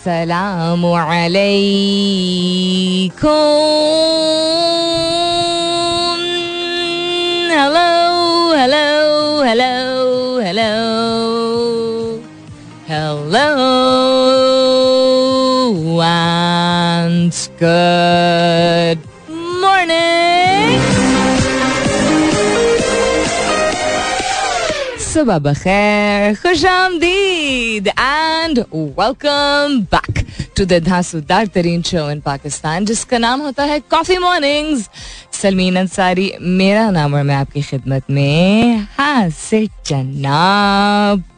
अस्सलाम अलैकुम hello hello hello hello hello and good जिसका नाम होता है कॉफ़ी मॉर्निंग्स सलमीन अंसारी मेरा नाम और मैं आपकी खिदमत में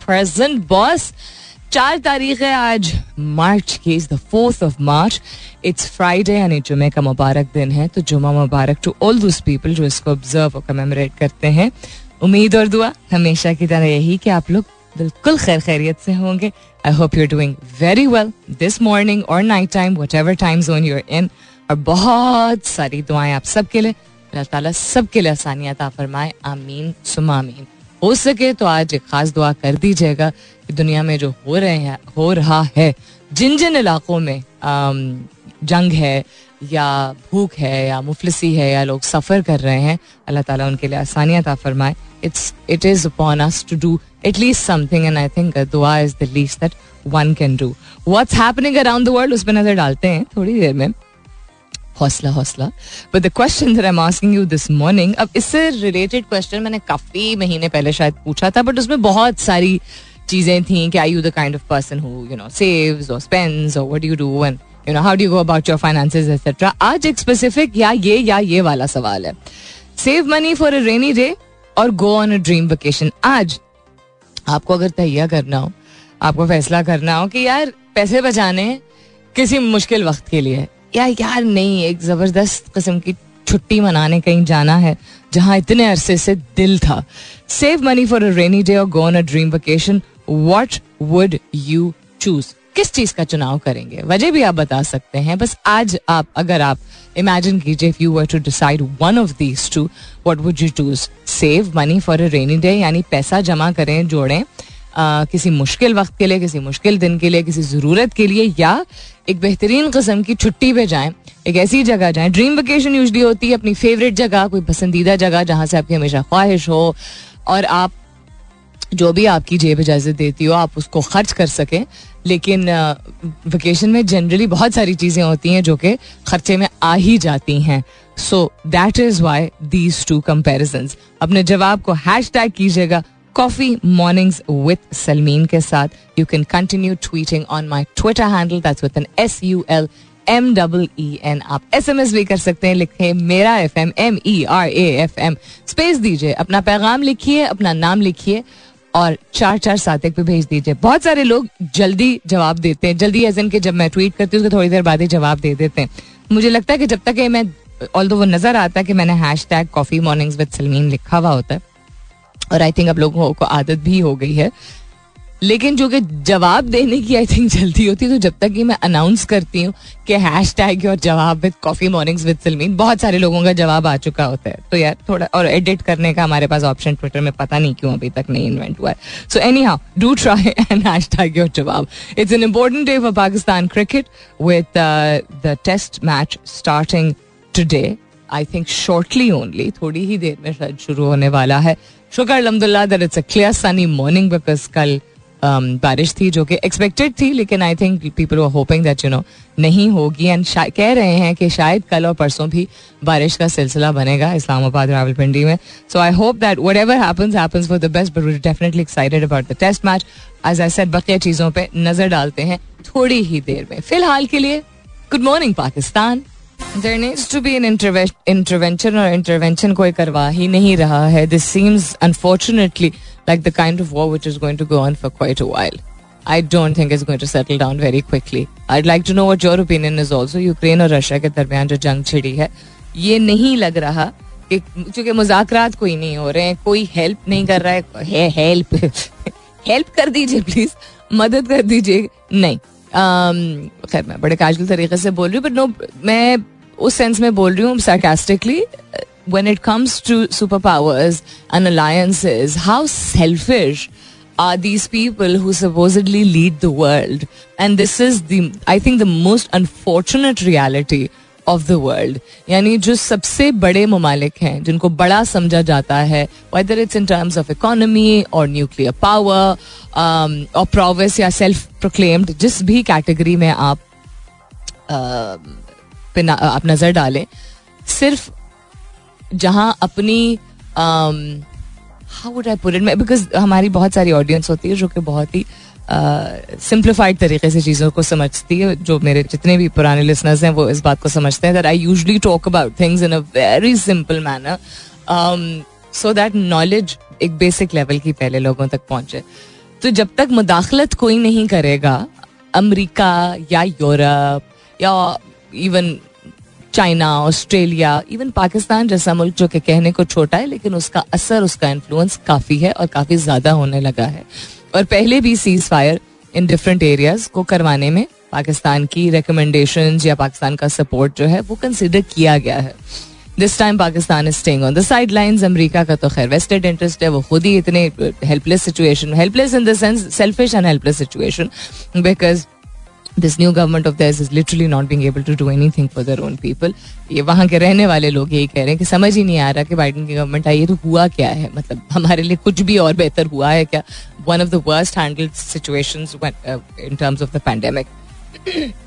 प्रेजेंट बॉस चार तारीख है आज मार्च की is the fourth of March it's Friday यानी जुमे का मुबारक दिन है तो जुमा मुबारक टू ऑल दोज पीपल जो इसको ऑब्ज़र्व और कमेमोरेट करते हैं। उम्मीद और दुआ, हमेशा की तरह यही कि आप लोग बिल्कुल खैर खैरियत से होंगे। I hope you doing very well this morning और night time whatever time zone you're in और बहुत सारी दुआएँ आप सबके लिए। अल्लाह ताला सबके लिए आसानियात फरमाए। आमीन सुमामीन हो सके तो आज एक खास दुआ कर दीजिएगा कि दुनिया में जो हो रहे हैं, हो रहा है, जिन जिन इलाकों में जंग है या भूख है या मुफलसी है या लोग सफ़र कर रहे हैं, अल्लाह ताला उनके लिए आसानियात फरमाए। It's it is upon us to do at least something and I think दुआ is the least that one can do what's happening around the world उस पर नज़र डालते हैं थोड़ी देर में हौसला हौसला but the question that I am asking you this morning अब इससे रिलेटेड क्वेश्चन मैंने काफ़ी महीने पहले शायद पूछा था बट उसमें बहुत सारी चीज़ें थी कि I you the kind of person who you know saves और स्पेंड्स और what you do and you know how do go about your finances et cetera आज एक स्पेसिफिक या ये या ये वाला सवाल है. Save money for a rainy day और go on a dream vacation आज आपको अगर तैयार करना हो, आपको फैसला करना हो कि यार पैसे बचाने किसी मुश्किल वक्त के लिए। या यार नहीं, एक ज़बरदस्त किस्म की छुट्टी मनाने कहीं जाना है, जहाँ इतने अरसे से दिल था। Save money for a rainy day और go on a dream vacation what would you choose किस चीज़ का चुनाव करेंगे? वजह भी आप बता सकते हैं। बस आज आप अगर आप इमेजिन कीजिए if you were to decide one of these two what would you choose save money for a rainy day यानी पैसा जमा करें जोड़ें Uh, किसी मुश्किल वक्त के लिए किसी मुश्किल दिन के लिए किसी ज़रूरत के लिए या एक बेहतरीन कस्म की छुट्टी पे जाएँ एक ऐसी जगह जाएँ ड्रीम वेकेशन यूजली होती है अपनी फेवरेट जगह कोई पसंदीदा जगह जहाँ से आपकी हमेशा ख्वाहिश हो और आप जो भी आपकी जेब इजाज़त देती हो, आप उसको खर्च कर सकें। लेकिन वेकेशन में जनरली बहुत सारी चीज़ें होती हैं जो कि खर्चे में आ ही जाती हैं। So that is why these two comparison अपने जवाब को हैश टैग कीजिएगा कॉफ़ी मॉर्निंग्स विथ सलमीन के साथ। You can continue tweeting on my Twitter handle that's with N S U L M double E N आप एस एम एस भी कर सकते हैं, लिखे मेरा F M M E R A F M space दीजिए, अपना पैगाम लिखिए, अपना नाम लिखिए। और चार चार सात एक पे भेज दीजिए। बहुत सारे लोग जल्दी जवाब देते हैं। जल्दी एजन के जब मैं ट्वीट करती हूँ तो थोड़ी देर बाद ही जवाब दे देते हैं। मुझे लगता है कि जब तक मैं ऑल वो नज़र आता है कि मैंने hashtag coffee mornings with Salmeen लिखा हुआ होता है, और आई थिंक अब लोगों को आदत भी हो गई है लेकिन जो कि जवाब देने की आई थिंक जल्दी होती है तो जब तक कि मैं अनाउंस करती हूँ कि हैश टैग और जवाब with coffee mornings with Salmeen बहुत सारे लोगों का जवाब आ चुका होता है। तो यार, थोड़ा, और एडिट करने का हमारे पास ऑप्शन ट्विटर में पता नहीं क्यों अभी तक नहीं इन्वेंट हुआ है। So anyhow do try and hashtag your जवाब it's an important day for Pakistan cricket with the test match starting today I think shortly only थोड़ी ही देर में शायद शुरू होने वाला है। शुक्र अलहमदुल्ला that it's a clear sunny morning because कल बारिश थी जो कि एक्सपेक्टेड थी, लेकिन I think people are hoping that you know नहीं होगी। एंड कह रहे हैं कि शायद कल और परसों भी बारिश का सिलसिला बनेगा इस्लामाबाद रावलपिंडी में। So I hope that whatever happens for the best but we definitely excited about the test match as I said बकिया चीज़ों पर नज़र डालते हैं थोड़ी ही देर में। फ़िलहाल के लिए good morning Pakistan. There needs to be an intervention और इंटरवेंशन कोई करवा ही नहीं रहा है this seems unfortunately like the kind of war which is going to go on for quite a while. I don't think it's going to settle down very quickly. I'd like to know what your opinion is also. Ukraine और Russia के दरमियान जो जंग छिड़ी है, ये नहीं लग रहा कि चूँकि मुजाकरात कोई नहीं हो रहे हैं, कोई हेल्प नहीं कर रहा है हेल्प हेल्प कर दीजिए प्लीज़ मदद कर दीजिए नहीं खैर, मैं बड़े कैजुअल तरीके से बोल रही हूँ बट नो मैं उस सेंस में बोल रही हूँ sarcastically when it comes to super powers and alliances how selfish are these people who supposedly lead the world and this is the I think the most unfortunate reality of the world यानी जो सबसे बड़े ममालिक हैं, जिनको बड़ा समझा जाता है whether it's in terms of economy और न्यूक्लियर पावर और प्रोवेस या सेल्फ प्रोक्लेम्ड जिस भी कैटेगरी में आप uh, आप नज़र डालें, सिर्फ़ जहाँ अपनी how would I put it because हमारी बहुत सारी ऑडियंस होती है जो कि बहुत ही सिंप्लीफाइड तरीके से चीज़ों को समझती है, जो मेरे जितने भी पुराने लिसनर्स हैं, वो इस बात को समझते हैं that I usually talk about things in a very simple manner so that knowledge एक बेसिक लेवल की पहले लोगों तक पहुँचे। तो जब तक मुदाखलत कोई नहीं करेगा, अमेरिका या यूरोप या even China Australia even Pakistan जैसा मुल्क जो कि कहने को छोटा है, लेकिन उसका असर, उसका इन्फ्लुएंस काफ़ी है और काफ़ी ज़्यादा होने लगा है। और पहले भी cease fire in different areas को करवाने में पाकिस्तान की रिकमेंडेशन या पाकिस्तान का सपोर्ट जो है, वो कंसिडर किया गया है। This time Pakistan is staying on the sideline America का तो खैर वेस्टेड इंटरेस्ट है, वो खुद ही इतने helpless situation helpless in the sense selfish and helpless situation because this new government of theirs is literally not being able to do anything for their own people ये वहाँ के रहने वाले लोग यही कह रहे हैं कि समझ ही नहीं आ रहा कि बाइडन की गवर्नमेंट आई है तो हुआ क्या है? मतलब हमारे लिए कुछ भी और बेहतर हुआ है क्या? One of the worst handle situation in terms of the pandemic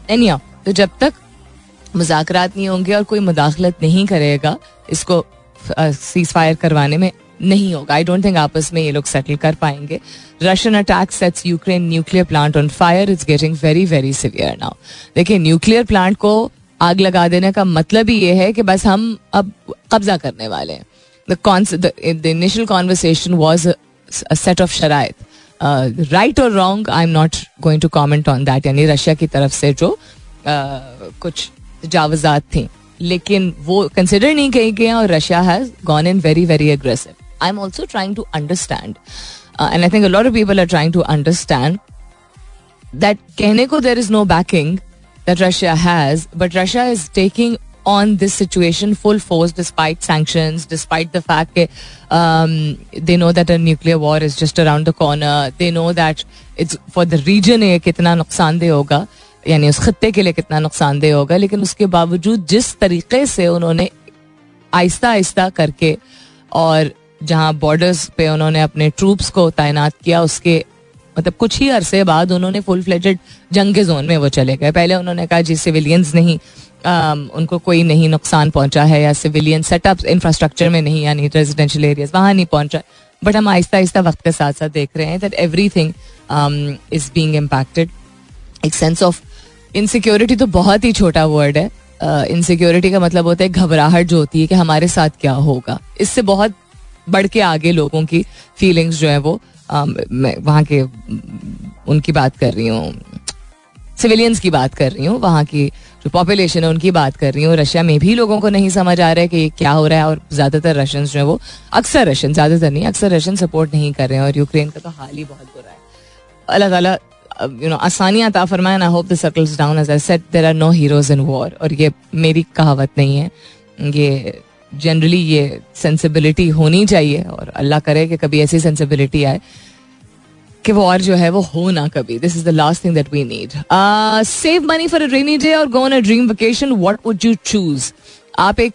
anyway तो जब तक मुजाकरात नहीं होंगे और कोई मुदाखलत नहीं करेगा, इसको सीज फायर करवाने में नहीं होगा। आई डोंट थिंक आपस में ये लोग सेटल कर पाएँगे। Russian attack sets Ukraine nuclear plant on fire is getting very very severe now देखिए न्यूक्लियर प्लांट को आग लगा देने का मतलब ही ये है कि बस हम अब कब्जा करने वाले हैं। The initial conversation was set off शराइत right और wrong I am not going to comment on that यानी रशिया की तरफ़ से जो uh, कुछ जावजात थी। लेकिन वो कंसिडर नहीं किए गए और Russia has gone in very very aggressive I am also trying to understand and I think lot of people are trying to understand that कहने को there is no backing that Russia has but Russia is taking on this situation full force despite sanctions, despite the fact that um, they know that a nuclear war is just around the corner. They know that it's for the region ये कितना नुकसानदेह होगा यानी उस खत्ते के लिए कितना नुकसानदेह होगा लेकिन उसके बावजूद जिस तरीके से उन्होंने आहिस्ता आहिस्ता करके और जहाँ बॉर्डर्स पे उन्होंने अपने ट्रूप्स को तैनात किया उसके मतलब कुछ ही अरसे बाद उन्होंने फुल फ्लेजेड जंग के जोन में वो चले गए। पहले उन्होंने कहा जी सिविलियंस नहीं आम, उनको कोई नहीं नुकसान पहुँचा है या सिविलियन सेटअप इंफ्रास्ट्रक्चर में नहीं यानी रेजिडेंशियल एरियाज़ वहाँ नहीं पहुँचा। बट हम आहिस्ता आहिस्ता वक्त के साथ साथ देख रहे हैं that everything is being impacted एक सेंस ऑफ़ इनसिक्योरिटी तो बहुत ही छोटा वर्ड है। इनसिक्योरिटी uh, का मतलब होता है घबराहट जो होती है कि हमारे साथ क्या होगा। इससे बहुत बढ़ के आगे लोगों की फीलिंग्स जो है वो मैं वहाँ के, उनकी बात कर रही हूँ सिविलियंस की बात कर रही हूँ, वहाँ की जो पॉपुलेशन है उनकी बात कर रही हूँ। रशिया में भी लोगों को नहीं समझ आ रहा है कि ये क्या हो रहा है और ज़्यादातर रशियंस जो है वो, अक्सर रशियन ज़्यादातर नहीं, अक्सर रशियन सपोर्ट नहीं कर रहे हैं और यूक्रेन का तो हाल ही बहुत बुरा है। अल्लाह ताला यू नो आसानियाँ ता फरमाए I hope the circles down as I said there are no heroes in war और ये मेरी कहावत नहीं है। ये जनरली ये सेंसिबिलिटी होनी चाहिए और अल्लाह करे कि कभी ऐसी सेंसिबिलिटी आए कि वो और जो है वो हो ना कभी। This is the last thing that we need save money for a rainy day और go on a dream vacation what would you choose आप एक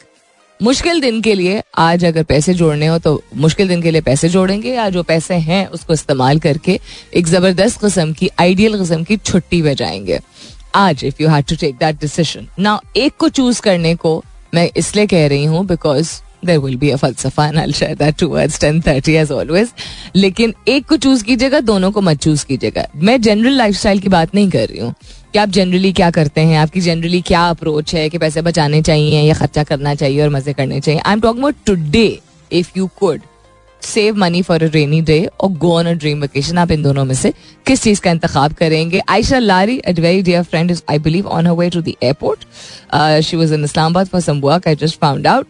मुश्किल दिन के लिए आज अगर पैसे जोड़ने हो तो मुश्किल दिन के लिए पैसे जोड़ेंगे या जो पैसे हैं उसको इस्तेमाल करके एक ज़बरदस्त किस्म की आइडियल किस्म की छुट्टी में जाएँगे आज if you had to take that decision ना एक को चूज़ करने को मैं इसलिए कह रही हूँ because there will be फलसफा and I share that towards 10:30 as always लेकिन एक को चूज़ कीजिएगा, दोनों को मत चूज़ कीजिएगा। मैं जनरल लाइफस्टाइल की बात नहीं कर रही हूँ कि आप जनरली क्या करते हैं, आपकी जनरली क्या अप्रोच है कि पैसे बचाने चाहिए या खर्चा करना चाहिए और मज़े करने चाहिए। I am talking about today if you could save money for a rainy day और go on a dream vacation आप इन दोनों में से किस चीज़ का इंतखाब करेंगे Ayesha Lari at very dear friend is I believe on her way to the airport she was in Islamabad for some work I just found out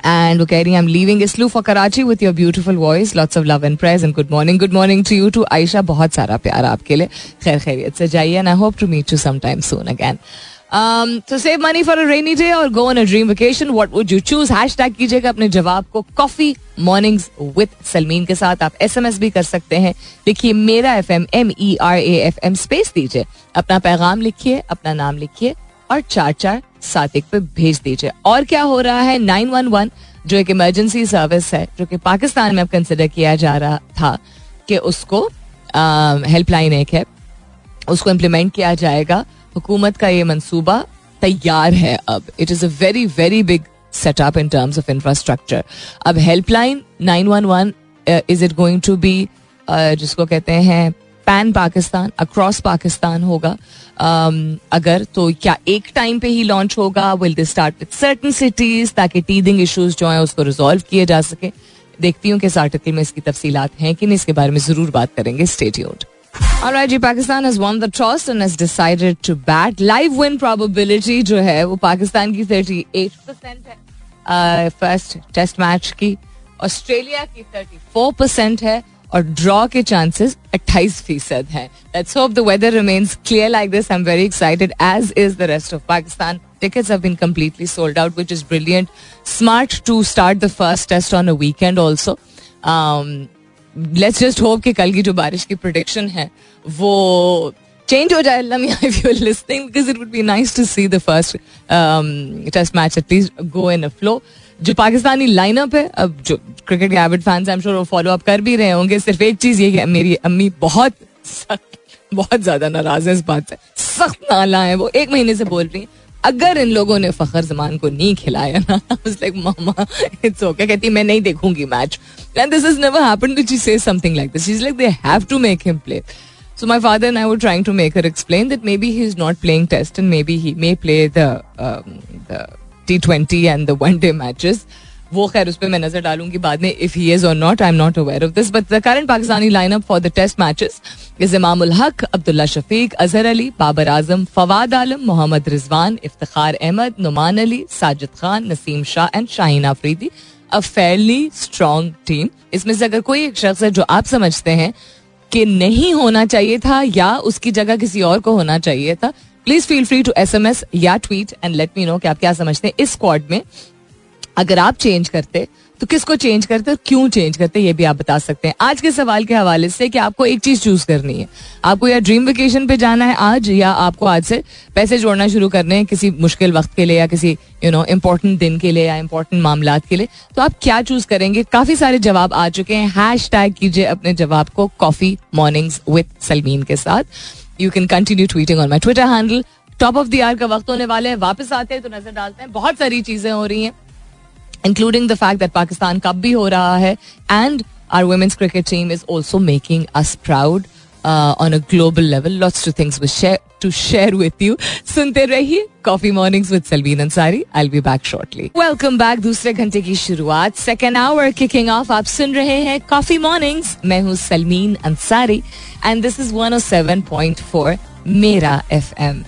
And we're carrying, I'm leaving Islu for Karachi with your beautiful voice. Lots of love and prayers and good morning. Good morning to you too, Aisha. बहुत सारा प्यार आपके लिए खैर खैरियत से जाइए and I hope to meet you sometime soon again. तो save money for a rainy day और go on a dream vacation what would you choose hashtag कीजिएगा अपने जवाब को कॉफ़ी मॉर्निंग्स विद सलमीन के साथ। आप एसएमएस भी कर सकते हैं। लिखिए मेरा F M M E R A F M दीजिए। अपना पैगाम लिखिए, अपना नाम लिखिए और चार चार सात एक पे भेज दीजिए। और क्या हो रहा है? नाइन वन वन जो एक इमरजेंसी सर्विस है, जो कि पाकिस्तान में अब कंसिडर किया जा रहा था कि उसको हेल्पलाइन एक है, उसको इम्प्लीमेंट किया जाएगा। हुकूमत का ये मंसूबा तैयार है अब। It is a very very big setup in terms of infrastructure अब helpline nine one one is it going to be जिसको कहते हैं पैन पाकिस्तान अक्रॉस पाकिस्तान होगा? Um, अगर तो क्या एक टाइम पे ही लॉन्च होगा? Will they start with certain cities ताकि टीदिंग इश्यूज़ जो है उसको रिजॉल्व किए जा सके? देखती हूँ कि इस आर्टिकल में इसकी तफसीलात हैं कि नहीं इसके बारे में ज़रूर बात करेंगे। स्टेट्यूड Alright, ji Pakistan has won the toss and has decided to bat. Live win probability जो है वो पाकिस्तान की 38 परसेंट है फर्स्ट टेस्ट मैच की ऑस्ट्रेलिया की 34 परसेंट है और ड्रॉ के चांसेस 28 फीसद हैं let's hope the weather remains clear like this I am very excited as is the rest of Pakistan tickets have been completely sold out, which is brilliant. Smart to start the first test on a weekend also. Um, let's just hope कि कल की जो बारिश की prediction है, वो change हो जाए मियाँ if you are listening because it would be nice to see the first test match at least go in a flow जो पाकिस्तानी लाइनअप है, अब जो क्रिकेट के avid fans I am sure वो फॉलो अप कर भी रहे होंगे। सिर्फ़ एक चीज़ ये मेरी अम्मी बहुत सख्त, बहुत ज़्यादा नाराज़ है इस बात से। सख्त नाला है वो। एक महीने से बोल रही है। अगर इन लोगों ने फखर जमान को नहीं खिलाया ना लाइक मामा इट्स ओके कहती मैं नहीं देखूँगी match and this is never happened to she say something like this is like they have to make him play So my father and I were trying to make her explain that maybe he's not playing test and maybe he may play the um, the T20 and the one day matches. वो खैर उस पर मैं नज़र डालूँगी बाद में if he is और not I am not aware of this but the current Pakistani lineup for the test matches is Imamul Haq Abdullah Shafique Azhar Ali Babar Azam Fawad Alam Mohammad Rizwan Iftar Ahmed Nauman Ali Sajid Khan Naseem Shah and Shaheen Afridi a fairly strong team इसमें से अगर कोई एक शख्स है जो आप समझते हैं कि नहीं होना चाहिए था या उसकी जगह किसी और को होना चाहिए था please feel free to S M S या tweet and let me know कि आप क्या समझते हैं इस स्क्वाड में। अगर आप चेंज करते तो किसको चेंज करते और क्यों चेंज करते, ये भी आप बता सकते हैं। आज के सवाल के हवाले से कि आपको एक चीज़ चूज़ करनी है। आपको या ड्रीम वेकेशन पे जाना है आज, या आपको आज से पैसे जोड़ना शुरू करने हैं किसी मुश्किल वक्त के लिए, या किसी यू नो इम्पोर्टेंट दिन के लिए, या इम्पोर्टेंट मामला के लिए तो आप क्या चूज़ करेंगे? काफ़ी सारे जवाब आ चुके हैं। हैश टैग कीजिए अपने जवाब को कॉफ़ी मॉर्निंग्स विद सलमीन के साथ। You can continue tweeting on my Twitter handle top of the hour का वक्त होने वाले हैं। वापस आते हैं तो नज़र डालते हैं। बहुत सारी चीज़ें हो रही हैं। Including the fact that Pakistan Cup bhi ho raha hai and our women's cricket team is also making us proud uh, on a global level. Lots of things we share, to share with you. सुनते रहिए coffee mornings with Salveen Ansari I be back shortly welcome back दूसरे घंटे की शुरुआत second hour kicking of आप सुन रहे हैं कॉफ़ी मॉर्निंग्स मैं हूँ Salmeen Ansari and this is 107.4 Mera FM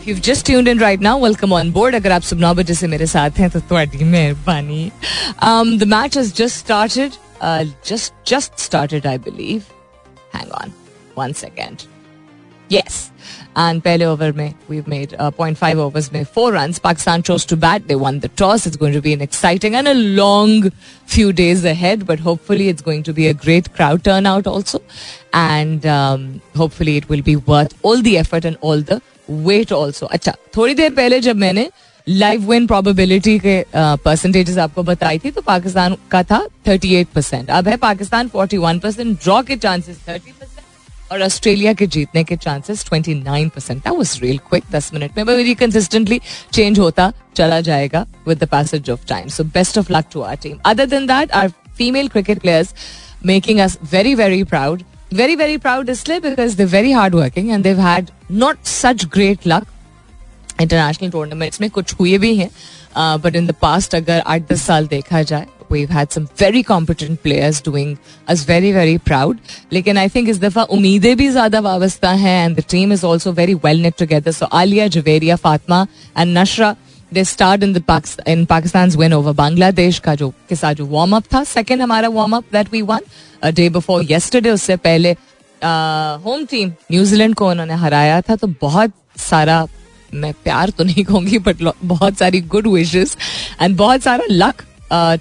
If you just tuned in right now welcome on board अगर आप सुबह नौ बजे से मेरे साथ हैं तो थोड़ी मेहरबानी the match has just started just just started I believe hang on one second yes and पहले ओवर में we made point five overs में four run Pakistan chose to bat they won the toss it's going to be an exciting and a long few days ahead, but hopefully it's going to be a great crowd turnout also. And um, hopefully it will be worth all the effort and all the wait also अच्छा थोड़ी देर पहले जब मैंने live win probability के percentages आपको बताई थी तो पाकिस्तान का था 38 परसेंट अब है पाकिस्तान 41 परसेंट ड्रॉ के चांसेस 30 परसेंट और ऑस्ट्रेलिया के जीतने के chances 29 percent that was real quick 10 minute में वेरी कंसिस्टेंटली चेंज होता, चला जाएगा with the passage of time so best of luck to our team other than that our female cricket players making us very very proud very very proud इसलिए because they very hard working and they've had not such great luck international tournaments में कुछ हुए भी हैं but in the past अगर आठ दस साल देखा जाए some very competent players doing very very proud लेकिन आई थिंक इस दफ़ा उम्मीदें भी ज़्यादा वाबस्ता है and the team is also very well knit together so Aliya Juveria Fatima and Nashra they start in in Pakistan win over Bangladesh का जो के साथ जो वार्म अप था सेकेंड हमारा warm up that we won day before yesterday उससे पहले home team New Zealand को उन्होंने हराया था तो बहुत सारा मैं प्यार तो नहीं कहूँगी बट बहुत सारी गुड विशेस एंड बहुत सारा luck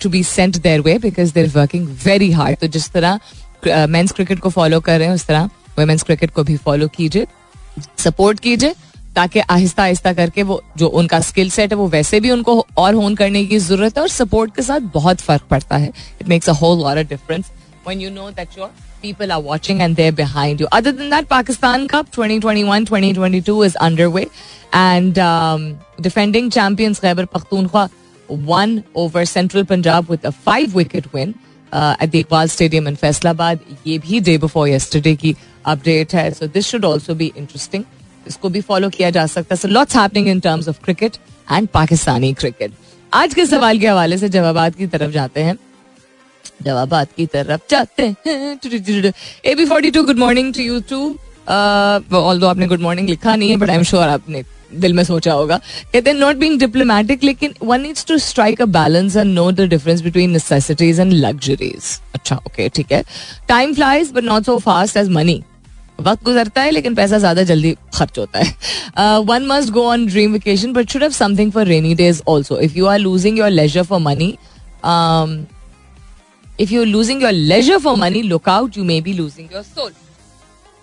to be sent their way because they're working very hard तो जिस तरह मेंस क्रिकेट को फॉलो कर रहे हैं उस तरह वुमेन्स क्रिकेट को भी फॉलो कीजिए सपोर्ट कीजिए ताकि आहिस्ता आहिस्ता करके वो जो उनका स्किल सेट है वो वैसे भी उनको और होन करने की ज़रूरत है और सपोर्ट के साथ बहुत फ़र्क पड़ता है it makes a whole lot of difference when you know that your people are watching and they're behind you. Other than that, Pakistan Cup 2021-2022 is underway, and um, defending champions Khyber Pakhtunkhwa won over Central Punjab with a five-wicket win uh, at the Iqbal Stadium in Faisalabad. ये भी day before yesterday की update है, so this should also be interesting. इसको भी follow किया जा सकता है। So lots happening in terms of cricket and Pakistani cricket आज के सवाल के हवाले से जवाबात की तरफ़ जाते हैं। जवाबात की तरफ़ जाते हैं। A B forty two good morning to you to all दो आपने गुड मॉर्निंग लिखा नहीं है बट आई एम श्योर आपने दिल में सोचा होगा। कहते हैं नॉट बीइंग डिप्लोमेटिक लेकिन one needs to strike a balance and know the difference between necessities and luxuries अच्छा ओके ठीक है। Time flies but not so fast as money वक्त गुजरता है, लेकिन पैसा ज़्यादा जल्दी खर्च होता है। One must go on dream vacation but should have something for rainy days also if you are losing your leisure for money if you losing your leisure for money look out you may be losing your soul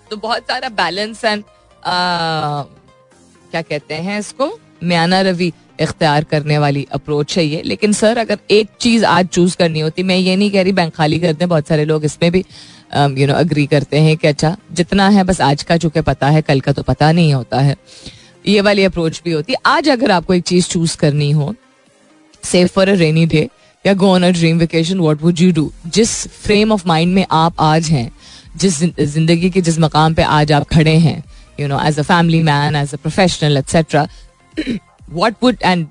तो बहुत सारा balance and क्या कहते हैं इसको? म्याना रवि इख्तियार करने वाली अप्रोच है ये। लेकिन सर अगर एक चीज़ आज चूज़ करनी होती, मैं ये नहीं कह रही बैंक खाली करते हैं बहुत सारे लोग इसमें भी यू नो अग्री करते हैं कि अच्छा जितना है, बस आज का चूँकि पता है, कल का तो पता नहीं होता है। ये वाली अप्रोच भी होती है। आज अगर आपको एक चीज़ चूज़ करनी हो save for a rainy day या go on a dream vacation what would you do जिस फ्रेम ऑफ़ माइंड में आप आज हैं, जिस ज़िंदगी के जिस मकाम पे आज आप खड़े हैं you know as a family man as a professional etcetera would and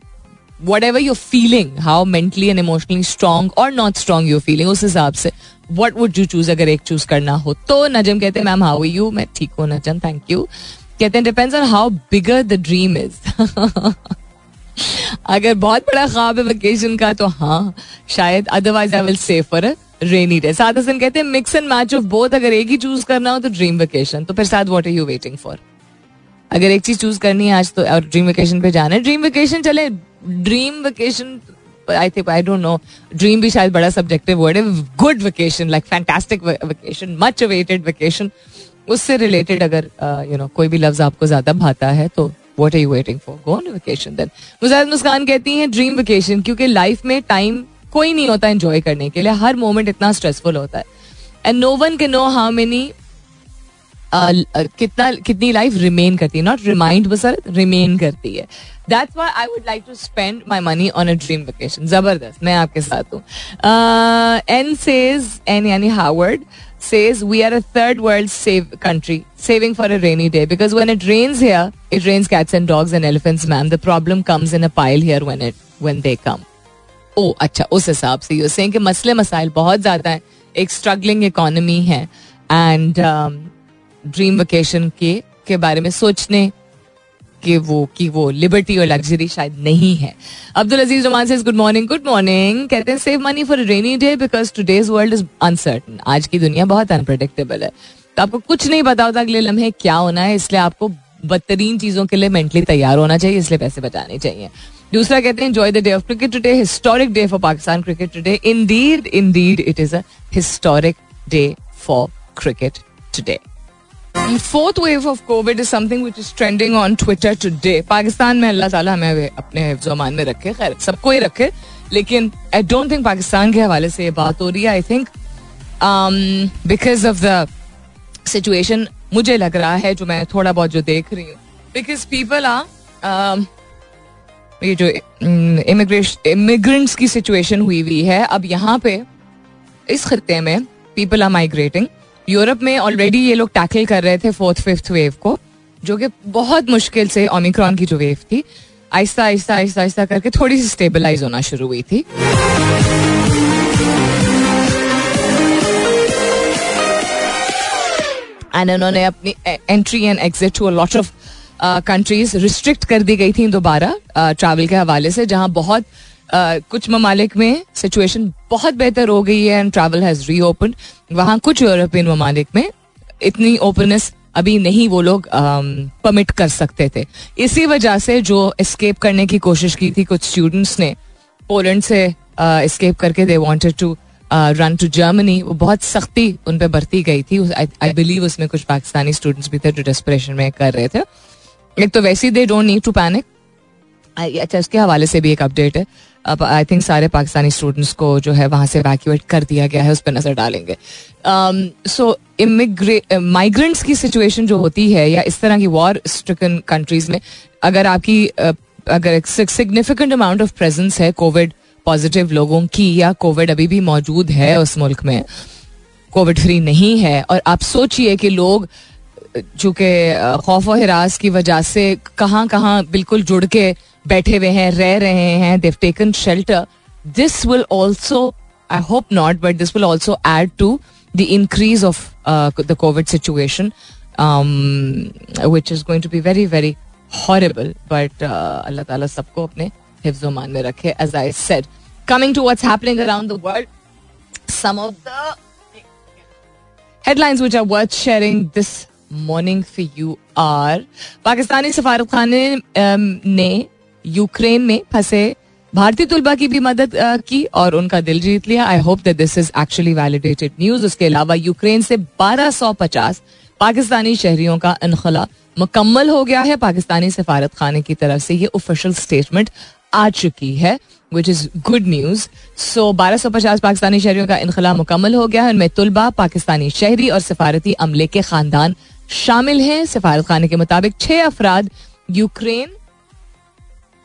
whatever you're feeling how mentally and emotionally strong और नॉट strong you're फीलिंग उस हिसाब से what वुड यू चूज़ अगर एक चूज़ करना हो? तो नजम कहते हैं मैम हाउ यू मैं ठीक हूँ, नजम थैंक यू कहते हैं depends on how bigger the dream is अगर बहुत बड़ा ख्वाब है वेकेशन का तो हाँ शायद otherwise I will save for rainy day साथ हसन कहते हैं mix and match of both अगर एक ही चूज़ करना हो तो ड्रीम वेकेशन तो फिर साथ what are you waiting for अगर एक चीज़ चूज़ करनी है आज तो और ड्रीम वेकेशन पे जाना है। ड्रीम वेकेशन चले dream vacation I think I don't know dream भी शायद बड़ा सब्जेक्टिव वर्ड है. Good vacation like fantastic vacation much awaited vacation उससे रिलेटेड अगर यू नो कोई भी लफ्ज आपको ज़्यादा भाता है तो what are you waiting for go vacation then Mujahid Muskan कहती हैं ड्रीम वेकेशन क्योंकि लाइफ में टाइम कोई नहीं होता एंजॉय करने के लिए. हर मोमेंट इतना स्ट्रेसफुल होता है. एंड नो वन के नो हाउ मेनी कितना, कितनी लाइफ रिमेन करती है? नॉट रिमाइंड बसरत रिमेन करती है। That's why I would like to spend my money on a dream vacation ज़बरदस्त, मैं आपके साथ हूँ। एन सेज एन यानी Harvard says we are a third world save country saving for a rainy day because when it rains here it rains cats and dogs and elephants ma'am the problem comes in a pile here when it when they come oh अच्छा उस हिसाब से you सेंगे मसले मसाइल बहुत ज़्यादा है। एक स्ट्रगलिंग इकोनमी है। एंड ड्रीम वेकेशन के के बारे में सोचने कि वो कि वो लिबर्टी और लग्जरी शायद नहीं है। अब्दुल अज़ीज़ रोमान से गुड मॉर्निंग गुड मॉर्निंग कहते हैं save money for rainy day because today's world is uncertain आज की दुनिया बहुत अनप्रडिक्टेबल है। तो आपको कुछ नहीं पता होता अगले लम्हे क्या होना है, इसलिए आपको बदतरीन चीज़ों के लिए मेंटली तैयार होना चाहिए, इसलिए पैसे बचाने चाहिए। दूसरा कहते हैं enjoy the day of cricket today historic day for Pakistan cricket today indeed indeed it is a historic day for cricket today fourth wave of COVID is something which is trending on Twitter today Pakistan में अल्लाह ताला हमें अपने जमान में रखे, खैर, सबको ही रखे, लेकिन आई डोंट थिंक पाकिस्तान के हवाले से ये बात हो रही है I think because of the situation मुझे लग रहा है, जो मैं थोड़ा बहुत जो देख रही हूँ बिकॉज़ पीपल आर ये जो इमिग्रेशन इमिग्रेंट्स की सिचुएशन हुई हुई है, अब यहाँ पे इस खत्ते में पीपल आर माइग्रेटिंग यूरोप में ऑलरेडी ये लोग टैकल कर रहे थे फोर्थ फिफ्थ वेव को जो कि बहुत मुश्किल से ओमिक्रॉन की जो वेव थी आहिस्ता आहिस्ता आहिस्ता आहिस्ता करके थोड़ी सी स्टेबलाइज होना शुरू हुई थी। एंड उन्होंने अपनी entry and exit to lot of countries restrict कर दी गई थी दोबारा ट्रैवल के हवाले से जहाँ बहुत Uh, कुछ ममालिक में सिचुएशन बहुत बेहतर हो गई है and travel has reopen वहाँ कुछ यूरोपियन ममालिक में इतनी ओपननेस अभी नहीं वो लोग परमिट कर सकते थे। इसी वजह से जो एस्केप करने की कोशिश की थी कुछ स्टूडेंट्स ने पोलैंड से एस्केप करके they wanted to run to Germany वो बहुत सख्ती उन पर बरती गई थी। आई बिलीव उसमें कुछ पाकिस्तानी स्टूडेंट्स भी थे जो डेस्परेशन में कर रहे थे। एक तो वैसे they don't need to panic अच्छा उसके हवाले से भी एक अपडेट है। आई थिंक सारे पाकिस्तानी स्टूडेंट्स को जो है वहाँ से वैक्यूएट कर दिया गया है उस पर नज़र डालेंगे। सो इमिग्रे माइग्रेंट्स की सिचुएशन जो होती है या इस तरह की वॉर स्ट्रिकन कंट्रीज़ में अगर आपकी uh, अगर एक सिग्निफिकेंट अमाउंट ऑफ़ प्रेजेंस है कोविड पॉजिटिव लोगों की या कोविड अभी भी मौजूद है उस मुल्क में कोविड फ्री नहीं है और आप सोचिए कि लोग चूँकि खौफ हिरास की वजह से कहाँ कहाँ बिल्कुल जुड़ के बैठे हुए हैं, रह रहे हैं they've taken shelter this will also I hope not but this will also add to the increase of the covid situation which is going to be very very horrible but Allah ताला सबको अपने हिफ्ज मान में रखे as I said coming to what's happening around the world some of the headlines which are worth sharing this morning for you are Pakistani सफारत खाने ने Ukraine में फंसे भारतीय तुलबा की भी मदद की और उनका दिल जीत लिया। I hope that this is actually validated news उसके अलावा यूक्रेन से 1250 पाकिस्तानी शहरियों का इनखला मुकम्मल हो गया है। पाकिस्तानी सफारत खाने की तरफ़ से ये ऑफिशियल स्टेटमेंट आ चुकी है which is good news so बारह सौ पचास पाकिस्तानी शहरियों का इनखला मुकम्मल हो गया है। उनमें तुलबा, पाकिस्तानी शहरी और सफारती अमले के खानदान शामिल हैं। सफारत खाने के मुताबिक छह अफराद यूक्रेन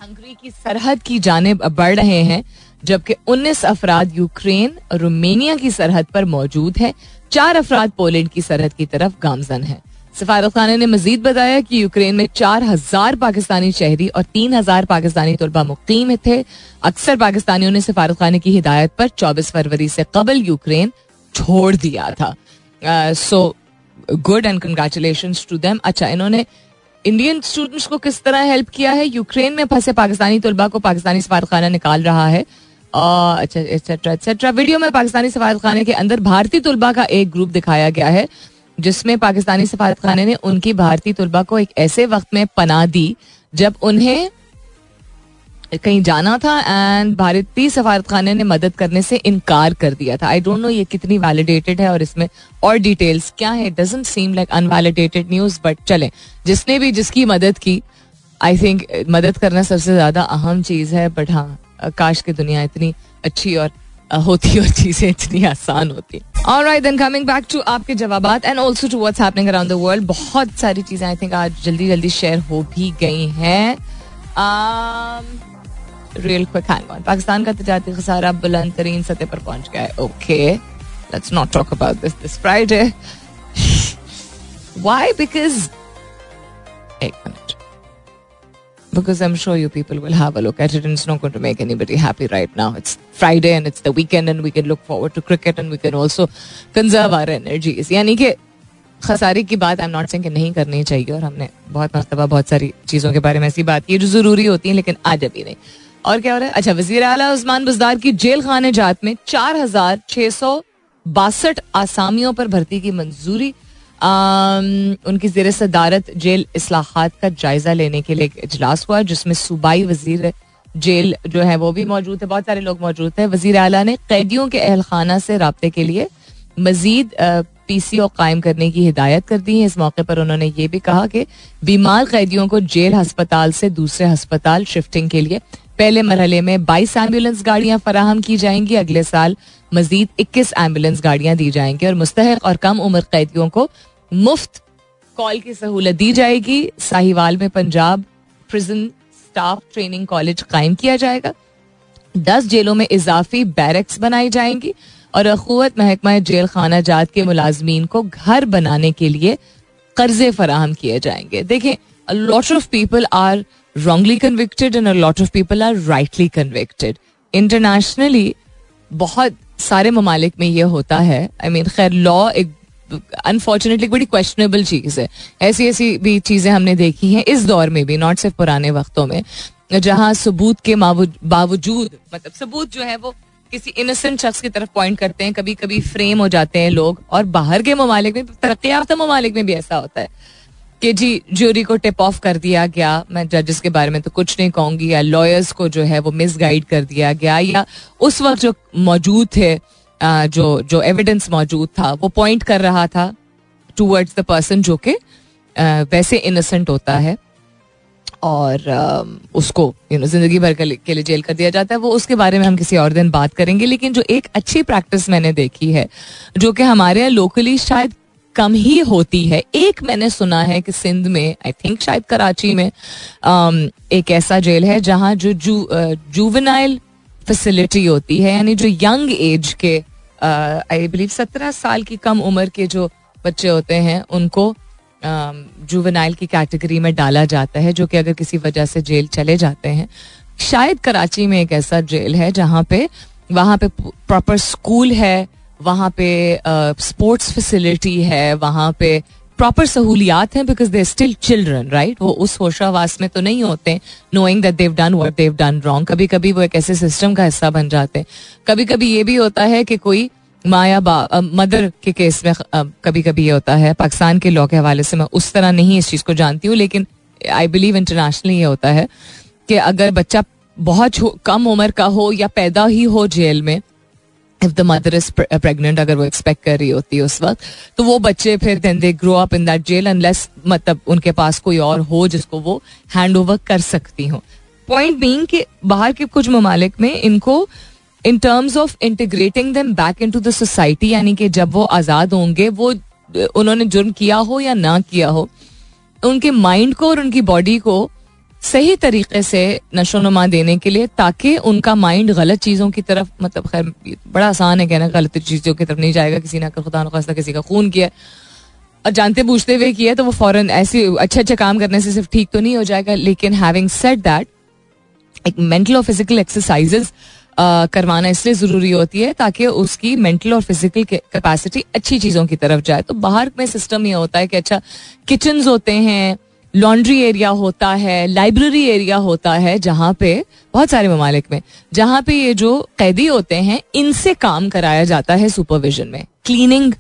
हंगरी की सरहद की जानब बढ़ रहे हैं, जबकि 19 अफराद यूक्रेन रोमेनिया की सरहद पर मौजूद हैं। चार अफराद पोलैंड की सरहद की तरफ़ गामजन हैं। सफारत खाने ने मजीद बताया कि यूक्रेन में चार हज़ार पाकिस्तानी शहरी और तीन हज़ार पाकिस्तानी तलबा मुकीम थे। अक्सर पाकिस्तानियों ने सफारत खाना की हिदायत पर चौबीस फरवरी से कबल यूक्रेन छोड़ दिया था। So good and congratulation to them अच्छा इन्होंने इंडियन स्टूडेंट्स को किस तरह हेल्प किया है? यूक्रेन में फंसे पाकिस्तानी तलबा को पाकिस्तानी सफारत खाना निकाल रहा है। एक्सेट्रा एक्सेट्रा वीडियो में पाकिस्तानी सफारत खाने के अंदर भारतीय तलबा का एक ग्रुप दिखाया गया है, जिसमें पाकिस्तानी सफारत खाने ने उनकी भारतीय तलबा को एक ऐसे वक्त में पना दी, जब उन्हें कहीं जाना था एंड भारतीय सफारत खाने ने मदद करने से इनकार कर दिया था। आई डोंट नो ये कितनी वैलिडेटेड है और इसमें और डिटेल्स क्या है। Doesn't seem like unvalidated news but चले। जिसने भी जिसकी मदद की आई थिंक मदद करना सबसे ज़्यादा अहम चीज़ है बट हाँ काश की दुनिया इतनी अच्छी और होती और चीज़ें इतनी आसान होती। और right then coming back to आपके जवाब and also to what's happening around the world बहुत सारी चीज़ें आई थिंक आज जल्दी जल्दी शेयर हो भी गई हैं। Real quick hang on Pakistan का तजारती खसारा बुलंद तरीन सतह पर पहुँच गया है okay let's not talk about this this Friday why because एक minute because I'm sure you people will have a look at it and it's not going to make anybody happy right now. It's Friday and it's the weekend and we can look forward to cricket and we can also conserve our energies. यानी कि खसारे की बात I am not saying कि नहीं करनी चाहिए और हमने बहुत मरतबा बहुत सारी चीज़ों के बारे में ऐसी बात की जो ज़रूरी होती है लेकिन आज अभी नहीं और क्या हो रहा है? अच्छा वज़ीर अला उस्मान बुजदार की जेल खाने जात में चार हज़ार छह सौ बासठ आसामियों पर भर्ती की मंजूरी। उनकी जेर सदारत जेल असलाहत का जायजा लेने के लिए इजलास हुआ, जिसमें सूबाई वज़ीर जेल जो है वो भी मौजूद है, बहुत सारे लोग मौजूद थे वज़ीर अला ने कैदियों के अहल खाना से रबते के लिए मजीद पी सी ओ कायम करने की हिदायत कर दी है। इस मौके पर उन्होंने ये भी कहा कि बीमार कैदियों को जेल हस्पताल से दूसरे हस्पताल शिफ्टिंग के लिए पहले मरहले में 22 एंबुलेंस गाड़ियाँ फराहम की जाएँगी, अगले साल मजीद 21 एंबुलेंस गाड़ियाँ दी जाएँगी और मुस्तक और कम उम्र कैदियों को मुफ़्त कॉल की सहूलत दी जाएगी। साहिवाल में Punjab prison staff training college कायम किया जाएगा। दस जेलों में इजाफी बैरक्स बनाई जाएँगी और अखुवत महकमा जेल खाना जात के मुलाजमीन को घर बनाने के लिए कर्जे फराहम किए जाएँगे। देखें lot of people are wrongly convicted and a lot of people are rightly convicted. Internationally बहुत सारे ममालिक में ये होता है। आई मीन खैर लॉ एक अनफॉर्चुनेटली बड़ी क्वेश्चनेबल चीज़ है। ऐसी ऐसी भी चीज़ें हमने देखी हैं इस दौर में भी नॉट सिर्फ़ पुराने वक्तों में। जहाँ सबूत के बावजूद मतलब सबूत जो है वो किसी इनोसेंट शख्स की तरफ़ पॉइंट करते हैं। कभी कभी फ्रेम हो जाते हैं लोग और बाहर के ममालिक में तरक्की याफ्ता ममालिक में भी ऐसा होता है। कि जी ज्यूरी को टिप ऑफ़ कर दिया गया। मैं जजेस के बारे में तो कुछ नहीं कहूँगी। या लॉयर्स को जो है वो मिस गाइड कर दिया गया। या उस वक्त जो मौजूद थे जो जो एविडेंस मौजूद था, वो पॉइंट कर रहा था टूवर्ड्स द पर्सन जो कि वैसे इनोसेंट होता है। और उसको यू नो ज़िंदगी भर के लिए जेल कर दिया जाता है। वो उसके बारे में हम किसी और दिन बात करेंगे। लेकिन जो एक अच्छी प्रैक्टिस मैंने देखी है, जो कि हमारे यहाँ लोकली शायद कम ही होती है। एक मैंने सुना है कि सिंध में आई थिंक शायद कराची में एक ऐसा जेल है जहाँ जो जू जूवनाइल फैसिलिटी होती है, यानी जो यंग एज के आई बिलीव सत्रह साल की कम उम्र के जो बच्चे होते हैं, उनको जुवेनाइल की कैटेगरी में डाला जाता है, जो कि अगर किसी वजह से जेल चले जाते हैं। शायद कराची में एक ऐसा जेल है जहाँ पे, वहाँ पे प्रॉपर स्कूल है वहाँ पे स्पोर्ट्स फैसिलिटी है, वहाँ पे प्रॉपर सहूलियात हैं because they still children right वो उस होशावास में तो नहीं होते knowing that they've done what they've done wrong कभी कभी वो एक ऐसे सिस्टम का हिस्सा बन जाते हैं। कभी कभी ये भी होता है कि कोई माया बा मदर के केस में कभी कभी ये होता है, पाकिस्तान के लॉ के हवाले से मैं उस तरह नहीं इस चीज़ को जानती हूँ, लेकिन आई बिलीव इंटरनेशनली ये होता है कि अगर बच्चा बहुत कम उम्र का हो या पैदा ही हो जेल में if the mother is pregnant अगर वो एक्सपेक्ट कर रही होती है उस वक्त तो वो बच्चे फिर then they grow up in that jail unless मतलब उनके पास कोई और हो जिसको वो हैंड ओवर कर सकती हो। पॉइंट बींग बाहर के कुछ ममालिक में इनको in terms of integrating them back into the society यानी कि जब वो आज़ाद होंगे, वो, उन्होंने जुर्म किया हो या ना किया हो, उनके माइंड को और उनकी बॉडी को सही तरीके से नशो नुमा देने के लिए ताकि उनका माइंड गलत चीज़ों की तरफ़ मतलब खैर बड़ा आसान है कहना, गलत चीज़ों की तरफ़ नहीं जाएगा, किसी ने अगर खुदा नखास्ता किसी का खून किया और जानते पूछते हुए किया तो वो फॉरन ऐसे अच्छे अच्छे काम करने से सिर्फ़ ठीक तो नहीं हो जाएगा। लेकिन हैविंग सेट दैट एक मेंटल और फ़िज़िकल एक्सरसाइजेस करवाना इसलिए ज़रूरी होती है ताकि उसकी मेंटल और फ़िज़िकल कैपेसिटी अच्छी चीज़ों की तरफ़ जाए। तो बाहर में सिस्टम ये होता है कि अच्छा किचन होते हैं लॉन्ड्री एरिया होता है लाइब्रेरी एरिया होता है, जहाँ पे बहुत सारे ममालिक में, जहाँ पे ये जो कैदी होते हैं, इनसे काम कराया जाता है सुपरविजन में। Cleaning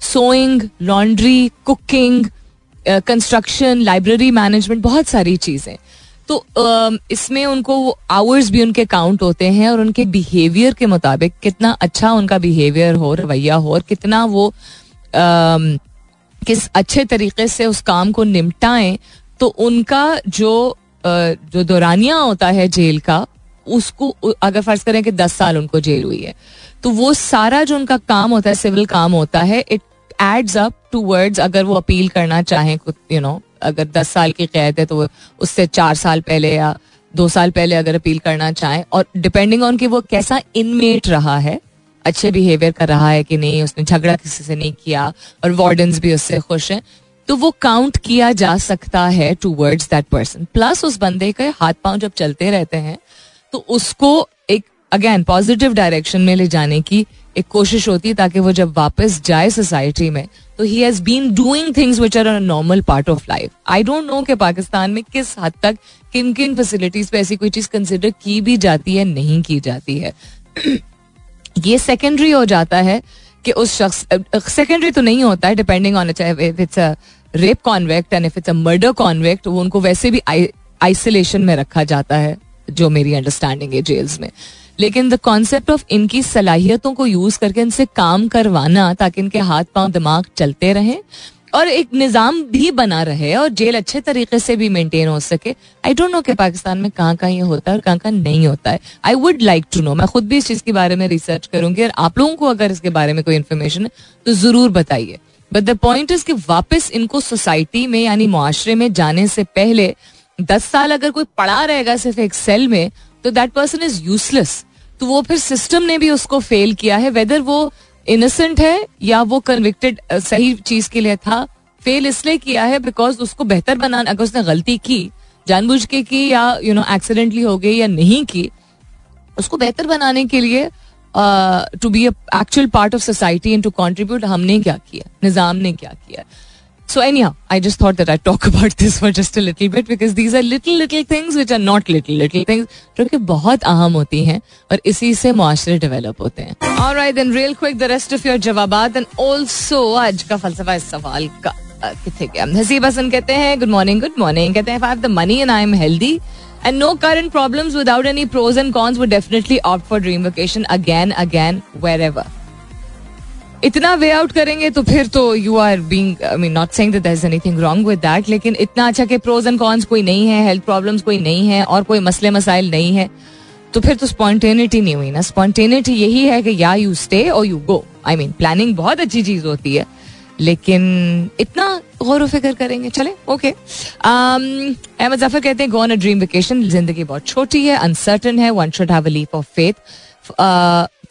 sewing laundry cooking construction library management बहुत सारी चीज़ें। तो इसमें उनको आवर्स भी उनके काउंट होते हैं और उनके बिहेवियर के मुताबिक कितना अच्छा उनका बिहेवियर हो, रवैया हो और कितना वो किस अच्छे तरीके से उस काम को निपटाएँ तो उनका जो जो दौरानिया होता है जेल का, उसको अगर फ़र्ज़ करें कि दस साल उनको जेल हुई है तो वो सारा जो उनका काम होता है, सिविल काम होता है it adds up towards अगर वो अपील करना चाहें यू नो अगर दस साल की कैद है तो उससे चार साल पहले या दो साल पहले अगर अपील करना चाहें, और डिपेंडिंग ऑन कि वो कैसा इनमेट रहा है अच्छे बिहेवियर कर रहा है कि नहीं, उसने झगड़ा किसी से नहीं किया और वार्डन भी उससे खुश हैं तो वो काउंट किया जा सकता है towards that person plus उस बंदे के हाथ पाँव जब चलते रहते हैं तो उसको एक अगेन पॉजिटिव डायरेक्शन में ले जाने की एक कोशिश होती है ताकि वो जब वापस जाए सोसाइटी में तो he has been doing things which are normal part of life I don't know कि पाकिस्तान में किस हद तक किन किन फैसिलिटीज़ पे ऐसी कोई चीज़ कंसिडर की भी जाती है, नहीं की जाती है। ये सेकेंडरी हो जाता है कि उस शख्स सेकेंडरी तो नहीं होता है depending on it's a rape convict and if it's a murder convict वो उनको वैसे भी आइसोलेशन में रखा जाता है, जो मेरी अंडरस्टैंडिंग है जेल्स में. लेकिन द कॉन्सेप्ट ऑफ़ इनकी सलाहियतों को यूज़ करके इनसे काम करवाना, ताकि इनके हाथ पाँव दिमाग चलते रहे और एक निज़ाम भी बना रहे और जेल अच्छे तरीके से भी मेंटेन हो सके। आई डोंट नो कि पाकिस्तान में कहाँ कहाँ ये होता है और कहाँ कहाँ नहीं होता है। I would like to know मैं खुद भी इस चीज़ के बारे में रिसर्च करूँगी और आप लोगों को अगर इसके बारे में कोई इन्फॉर्मेशन है तो ज़रूर बताइए। बट द पॉइंट इज़ कि वापस इनको सोसाइटी में, यानी मुआरे में जाने से पहले दस साल अगर कोई पड़ा रहेगा सिर्फ़ एक सेल में तो दैट पर्सन इज़ यूजलेस तो वो फिर सिस्टम ने भी उसको फेल किया है वेदर वो इनोसेंट है या वो कन्विक्टेड सही चीज़ के लिए था? फेल इसलिए किया है बिकॉज़ उसको बेहतर बनाना, अगर उसने गलती की, जानबूझ के की या यू नो एक्सीडेंटली हो गई या नहीं की, उसको बेहतर बनाने के लिए to be actual part of society and to contribute हमने क्या किया, निज़ाम ने क्या किया? So anyhow, I just thought that I'd talk about this for just a little bit because these are little little things which are not little little things जो कि बहुत अहम होती हैं और इसी से मुआशरे डेवलप होते हैं All right, then real quick the rest of your जवाबात and also आज का फलसफा इस सवाल का कितने गया हसीब हसन कहते हैं गुड मॉर्निंग गुड मॉर्निंग कहते हैं if I have the money and I am healthy and no current problems without any pros and cons would definitely opt for dream vacation again again wherever इतना weigh out करेंगे तो फिर तो you are being I mean not saying that is anything wrong with that लेकिन इतना अच्छा के pros and cons कोई नहीं है हेल्थ प्रॉब्लम्स कोई नहीं है, और कोई मसले मसाइल नहीं है तो फिर तो स्पॉन्टेनिटी नहीं हुई ना। स्पॉन्टेनिटी यही है कि या यू स्टे और you go I mean planning बहुत अच्छी चीज़ होती है, लेकिन इतना गौर फ़िक्र करेंगे। चले ओके अहमद ज़फ़र कहते हैं go on a dream vacation ज़िंदगी बहुत छोटी है अनसर्टन है one should have a leap of faith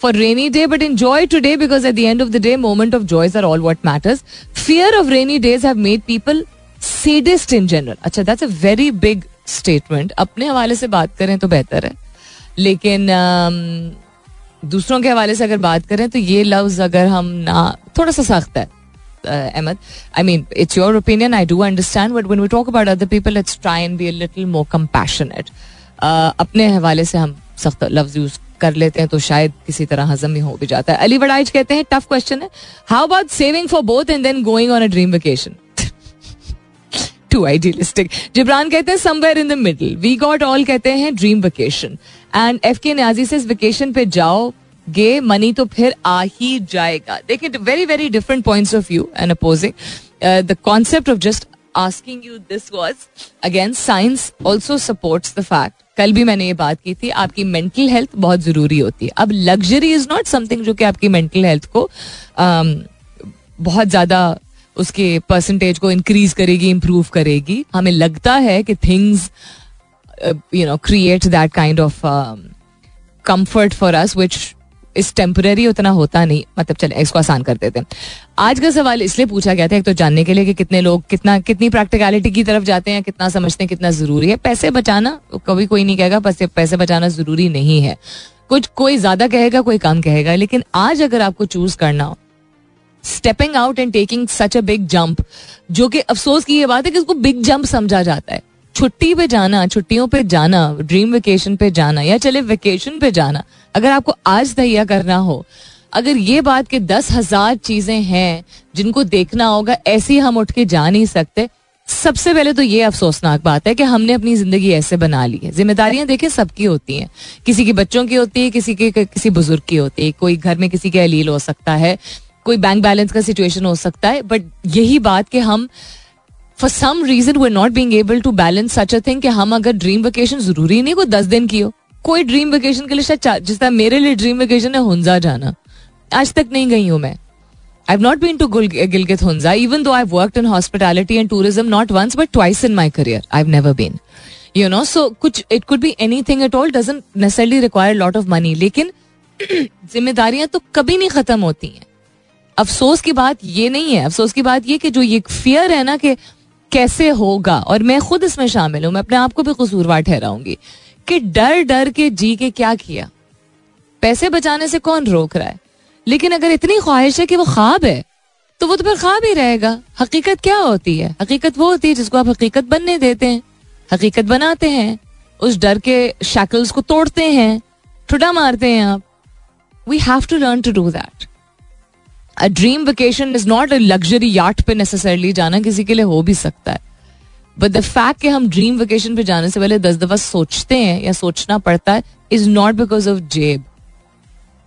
for rainy day but enjoy today because at the end of the day moment of joys are all what matters fear of rainy days have made people saddest in general अच्छा that's a very big statement अपने हवाले से बात करें तो बेहतर है लेकिन दूसरों के हवाले से अगर बात करें तो ये लफ्ज अगर हम ना थोड़ा सा सख्त है Ahmad I mean it's your opinion I do understand but when we talk about other people it's try and be little more compassionate अपने हवाले से हम सख्त लफ्ज यूज़ कर लेते हैं तो शायद किसी तरह हजम ही हो भी जाता है। अली वडाइज कहते हैं, टफ क्वेश्चन है। How about saving for both and then going on a dream vacation too idealistic Jibran कहते हैं somewhere in the middle we got all कहते हैं ड्रीम वेकेशन एंड एफ़ के न्याजी से वेकेशन पे जाओ, गे मनी तो फिर आ ही जाएगा. देखिए very very different points of view and opposing the concept of just asking you this was again science also supports the fact कल भी मैंने ये बात की थी आपकी मेंटल हेल्थ बहुत ज़रूरी होती है। अब लग्जरी इज़ नॉट समथिंग जो कि आपकी मेंटल हेल्थ को um, बहुत ज़्यादा उसके परसेंटेज को इंक्रीज करेगी इंप्रूव करेगी। हमें लगता है कि things you know create that kind of comfort for us which is temporary उतना होता नहीं मतलब चले, इसको आसान कर देते आज का सवाल इसलिए पूछा गया था, एक तो जानने के लिए कि कितने लोग, कितना, कितनी प्रैक्टिकलिटी की तरफ़ जाते हैं, कितना समझते हैं, कितना ज़रूरी है। पैसे बचाना, कभी कोई नहीं कहेगा बस पैसे बचाना ज़रूरी नहीं है। कुछ, कोई ज़्यादा कहेगा, कोई कम कहेगा, लेकिन आज अगर आपको चूज़ करना हो stepping out and taking such a big jump जो कि अफसोस की ये बात है कि उसको बिग जंप समझा जाता है। छुट्टी पे जाना, छुट्टियों पे जाना ड्रीम वेकेशन पे जाना, या चले वेकेशन पे जाना अगर आपको आज तैयार करना हो, अगर ये बात के दस हज़ार चीज़ें हैं जिनको देखना होगा, ऐसी हम उठ के जा नहीं सकते। सबसे पहले तो ये अफसोसनाक बात है कि हमने अपनी ज़िंदगी ऐसे बना ली है। जिम्मेदारियाँ देखिए सबकी होती हैं। किसी की बच्चों की होती है, किसी के, किसी बुज़ुर्ग की होती है। कोई घर में किसी के अलील हो सकता है, कोई बैंक बैलेंस का सिचुएशन हो सकता है बट यही बात कि हम for some reason we not being able to balance such a thing कि हम अगर ड्रीम वेकेशन ज़रूरी नहीं, कोई दस दिन की हो। कोई ड्रीम वेकेशन के लिए शायद जिस तरह मेरे लिए ड्रीम वेकेशन है हुंजा जाना। आज तक नहीं गई हूँ मैं। I have not been to Gilgit Hunza even though I work in hospitality and tourism not once but twice in my career I have never been you know so कुछ it could be anything at all doesn't require lot of money लेकिन जिम्मेदारियाँ तो कभी नहीं खत्म होती हैं। अफसोस की बात ये नहीं है। अफसोस की बात ये कि जो ये फियर है ना कि कैसे होगा, और मैं खुद इसमें शामिल हूँ, मैं अपने आप को भी कसूरवार ठहराऊँगी। कि डर डर के जी के क्या किया? पैसे बचाने से कौन रोक रहा है? लेकिन अगर इतनी ख्वाहिश है कि वो ख्वाब है तो वो तो फिर ख्वाब ही रहेगा। हकीकत क्या होती है? हकीकत वो होती है जिसको आप हकीकत बनने देते हैं। हकीकत बनाते हैं, उस डर के शैकल्स को तोड़ते हैं, ठुडा मारते हैं आप। We have to learn to do that a dream vacation is not a luxury yacht पे नेसेसरली जाना किसी के लिए हो भी सकता है। बट द फैक्ट कि हम ड्रीम वेकेशन पे जाने से पहले दस दफ़ा सोचते हैं या सोचना पड़ता है इज़ नॉट बिकॉज़ ऑफ़ जेब।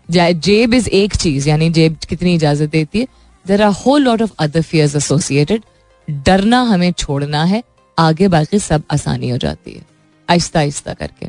जेब इज़ एक चीज़, यानी जेब कितनी इजाज़त देती है। There are whole lot of other fears associated डरना हमें छोड़ना है, आगे बाकी सब आसानी हो जाती है। आहिस्ता आहिस्ता करके।